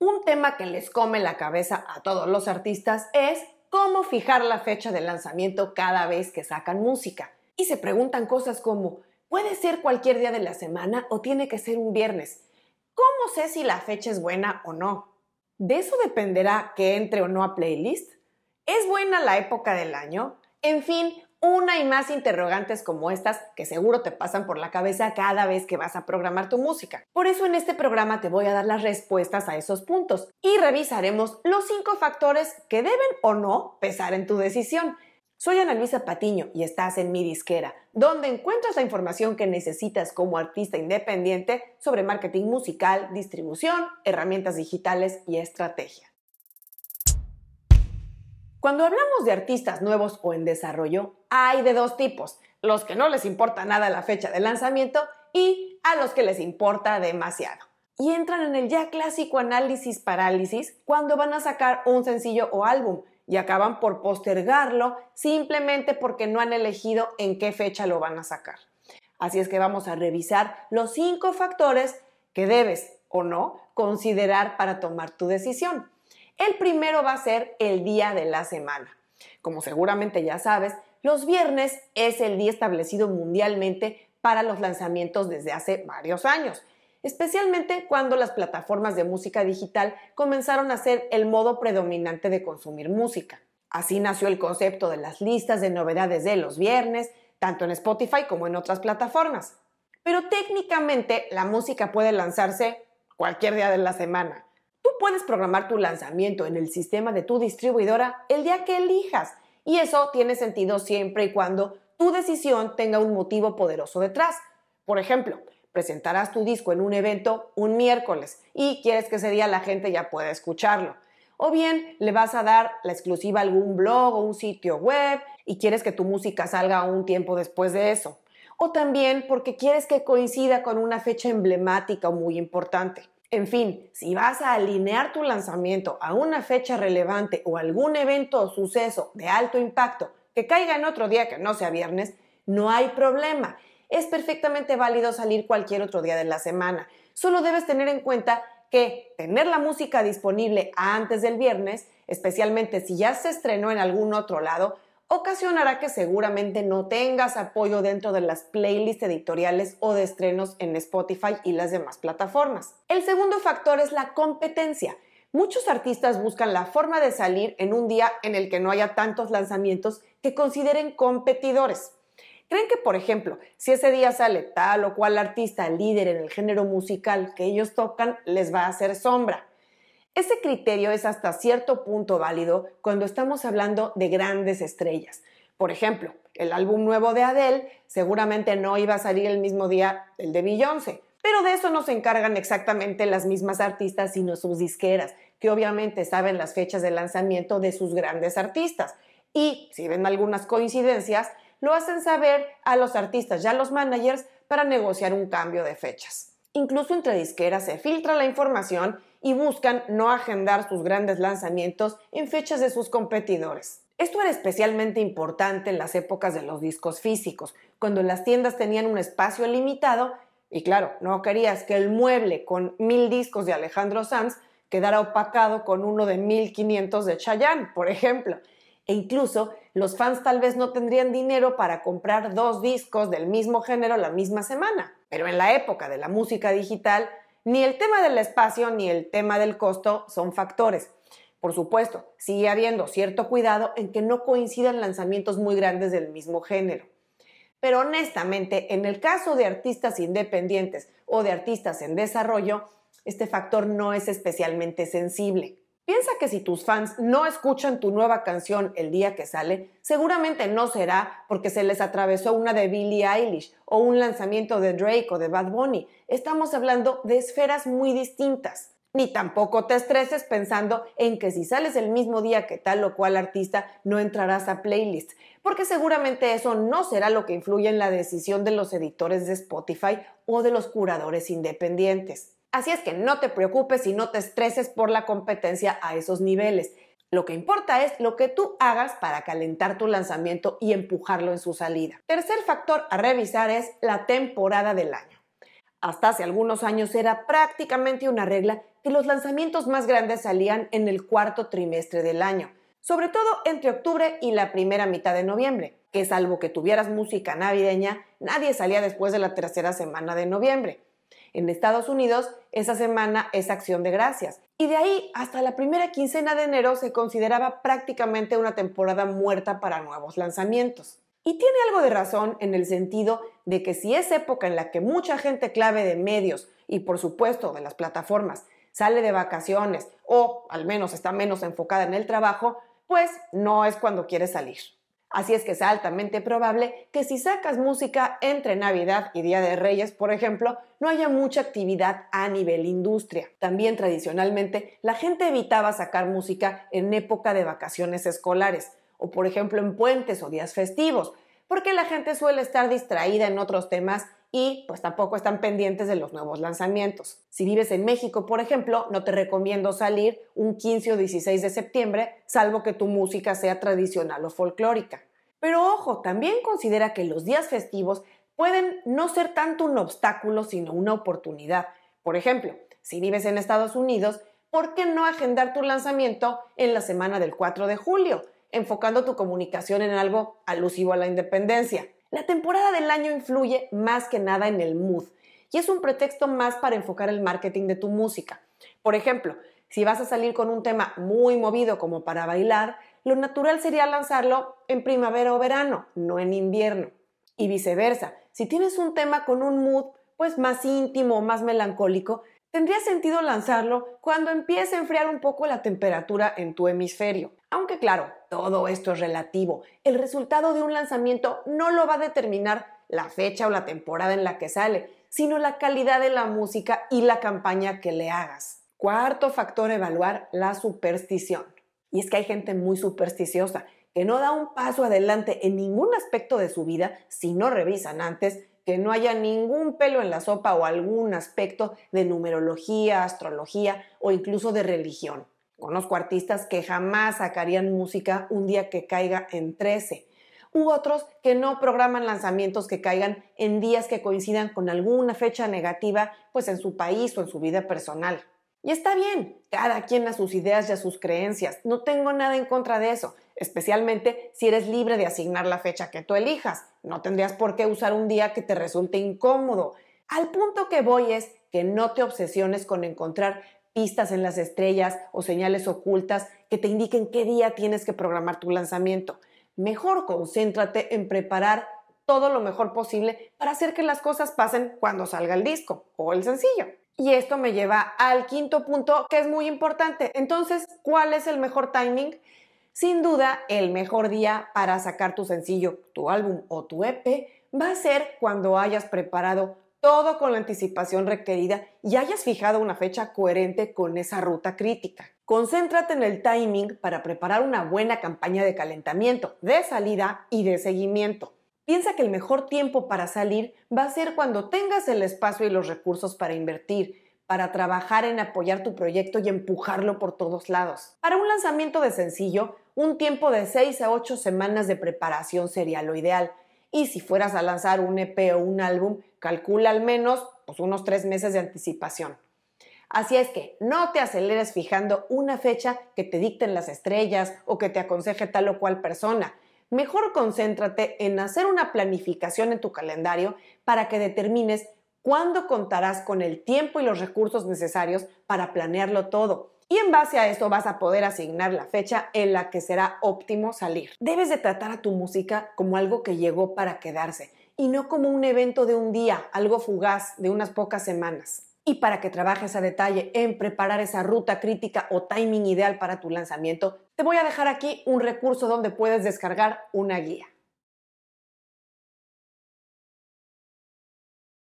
Un tema que les come la cabeza a todos los artistas es cómo fijar la fecha de lanzamiento cada vez que sacan música. Y se preguntan cosas como, ¿puede ser cualquier día de la semana o tiene que ser un viernes? ¿Cómo sé si la fecha es buena o no? ¿De eso dependerá que entre o no a playlist? ¿Es buena la época del año? En fin, una y más interrogantes como estas que seguro te pasan por la cabeza cada vez que vas a programar tu música. Por eso en este programa te voy a dar las respuestas a esos puntos y revisaremos los cinco factores que deben o no pesar en tu decisión. Soy Ana Luisa Patiño y estás en mi disquera, donde encuentras la información que necesitas como artista independiente sobre marketing musical, distribución, herramientas digitales y estrategia. Cuando hablamos de artistas nuevos o en desarrollo, hay de dos tipos, los que no les importa nada la fecha de lanzamiento y a los que les importa demasiado. Y entran en el ya clásico análisis parálisis cuando van a sacar un sencillo o álbum y acaban por postergarlo simplemente porque no han elegido en qué fecha lo van a sacar. Así es que vamos a revisar los cinco factores que debes o no considerar para tomar tu decisión. El primero va a ser el día de la semana. Como seguramente ya sabes, los viernes es el día establecido mundialmente para los lanzamientos desde hace varios años, especialmente cuando las plataformas de música digital comenzaron a ser el modo predominante de consumir música. Así nació el concepto de las listas de novedades de los viernes, tanto en Spotify como en otras plataformas. Pero técnicamente la música puede lanzarse cualquier día de la semana. Puedes programar tu lanzamiento en el sistema de tu distribuidora el día que elijas y eso tiene sentido siempre y cuando tu decisión tenga un motivo poderoso detrás. Por ejemplo, presentarás tu disco en un evento un miércoles y quieres que ese día la gente ya pueda escucharlo. O bien le vas a dar la exclusiva a algún blog o un sitio web y quieres que tu música salga un tiempo después de eso. O también porque quieres que coincida con una fecha emblemática o muy importante. En fin, si vas a alinear tu lanzamiento a una fecha relevante o algún evento o suceso de alto impacto que caiga en otro día que no sea viernes, no hay problema. Es perfectamente válido salir cualquier otro día de la semana. Solo debes tener en cuenta que tener la música disponible antes del viernes, especialmente si ya se estrenó en algún otro lado, ocasionará que seguramente no tengas apoyo dentro de las playlists editoriales o de estrenos en Spotify y las demás plataformas. El segundo factor es la competencia. Muchos artistas buscan la forma de salir en un día en el que no haya tantos lanzamientos que consideren competidores. Creen que, por ejemplo, si ese día sale tal o cual artista líder en el género musical que ellos tocan, les va a hacer sombra. Ese criterio es hasta cierto punto válido cuando estamos hablando de grandes estrellas. Por ejemplo, el álbum nuevo de Adele seguramente no iba a salir el mismo día el de Beyoncé, pero de eso no se encargan exactamente las mismas artistas, sino sus disqueras, que obviamente saben las fechas de lanzamiento de sus grandes artistas. Y si ven algunas coincidencias, lo hacen saber a los artistas y a los managers para negociar un cambio de fechas. Incluso entre disqueras se filtra la información y buscan no agendar sus grandes lanzamientos en fechas de sus competidores. Esto era especialmente importante en las épocas de los discos físicos, cuando las tiendas tenían un espacio limitado y claro, no querías que el mueble con mil discos de Alejandro Sanz quedara opacado con uno de 1500 de Chayanne, por ejemplo. E incluso los fans tal vez no tendrían dinero para comprar dos discos del mismo género la misma semana. Pero en la época de la música digital, ni el tema del espacio ni el tema del costo son factores. Por supuesto, sigue habiendo cierto cuidado en que no coincidan lanzamientos muy grandes del mismo género. Pero honestamente, en el caso de artistas independientes o de artistas en desarrollo, este factor no es especialmente sensible. Piensa que si tus fans no escuchan tu nueva canción el día que sale, seguramente no será porque se les atravesó una de Billie Eilish o un lanzamiento de Drake o de Bad Bunny. Estamos hablando de esferas muy distintas. Ni tampoco te estreses pensando en que si sales el mismo día que tal o cual artista no entrarás a playlist, porque seguramente eso no será lo que influye en la decisión de los editores de Spotify o de los curadores independientes. Así es que no te preocupes y no te estreses por la competencia a esos niveles. Lo que importa es lo que tú hagas para calentar tu lanzamiento y empujarlo en su salida. Tercer factor a revisar es la temporada del año. Hasta hace algunos años era prácticamente una regla que los lanzamientos más grandes salían en el cuarto trimestre del año, sobre todo entre octubre y la primera mitad de noviembre, que salvo que tuvieras música navideña, nadie salía después de la tercera semana de noviembre. En Estados Unidos, esa semana es acción de gracias, y de ahí hasta la primera quincena de enero se consideraba prácticamente una temporada muerta para nuevos lanzamientos. Y tiene algo de razón en el sentido de que si es época en la que mucha gente clave de medios y por supuesto de las plataformas sale de vacaciones o al menos está menos enfocada en el trabajo, pues no es cuando quiere salir. Así es que es altamente probable que si sacas música entre Navidad y Día de Reyes, por ejemplo, no haya mucha actividad a nivel industria. También tradicionalmente la gente evitaba sacar música en época de vacaciones escolares o por ejemplo en puentes o días festivos, porque la gente suele estar distraída en otros temas y pues tampoco están pendientes de los nuevos lanzamientos. Si vives en México, por ejemplo, no te recomiendo salir un 15 o 16 de septiembre, salvo que tu música sea tradicional o folclórica. Pero ojo, también considera que los días festivos pueden no ser tanto un obstáculo, sino una oportunidad. Por ejemplo, si vives en Estados Unidos, ¿por qué no agendar tu lanzamiento en la semana del 4 de julio, enfocando tu comunicación en algo alusivo a la independencia? La temporada del año influye más que nada en el mood y es un pretexto más para enfocar el marketing de tu música. Por ejemplo, si vas a salir con un tema muy movido como para bailar, lo natural sería lanzarlo en primavera o verano, no en invierno. Y viceversa, si tienes un tema con un mood pues más íntimo o más melancólico, tendría sentido lanzarlo cuando empiece a enfriar un poco la temperatura en tu hemisferio. Aunque claro, todo esto es relativo. El resultado de un lanzamiento no lo va a determinar la fecha o la temporada en la que sale, sino la calidad de la música y la campaña que le hagas. Cuarto factor, evaluar la superstición. Y es que hay gente muy supersticiosa que no da un paso adelante en ningún aspecto de su vida si no revisan antes que no haya ningún pelo en la sopa o algún aspecto de numerología, astrología o incluso de religión. Conozco artistas que jamás sacarían música un día que caiga en 13, u otros que no programan lanzamientos que caigan en días que coincidan con alguna fecha negativa, pues en su país o en su vida personal. Y está bien, cada quien a sus ideas y a sus creencias, no tengo nada en contra de eso, especialmente si eres libre de asignar la fecha que tú elijas, no tendrías por qué usar un día que te resulte incómodo. Al punto que voy es que no te obsesiones con encontrar pistas en las estrellas o señales ocultas que te indiquen qué día tienes que programar tu lanzamiento. Mejor concéntrate en preparar todo lo mejor posible para hacer que las cosas pasen cuando salga el disco o el sencillo. Y esto me lleva al quinto punto que es muy importante. Entonces, ¿cuál es el mejor timing? Sin duda, el mejor día para sacar tu sencillo, tu álbum o tu EP va a ser cuando hayas preparado todo con la anticipación requerida y hayas fijado una fecha coherente con esa ruta crítica. Concéntrate en el timing para preparar una buena campaña de calentamiento, de salida y de seguimiento. Piensa que el mejor tiempo para salir va a ser cuando tengas el espacio y los recursos para invertir, para trabajar en apoyar tu proyecto y empujarlo por todos lados. Para un lanzamiento de sencillo, un tiempo de 6 a 8 semanas de preparación sería lo ideal, y si fueras a lanzar un EP o un álbum, calcula al menos pues, unos tres meses de anticipación. Así es que no te aceleres fijando una fecha que te dicten las estrellas o que te aconseje tal o cual persona. Mejor concéntrate en hacer una planificación en tu calendario para que determines cuándo contarás con el tiempo y los recursos necesarios para planearlo todo y en base a esto vas a poder asignar la fecha en la que será óptimo salir. Debes de tratar a tu música como algo que llegó para quedarse y no como un evento de un día, algo fugaz de unas pocas semanas. Y para que trabajes a detalle en preparar esa ruta crítica o timing ideal para tu lanzamiento, te voy a dejar aquí un recurso donde puedes descargar una guía.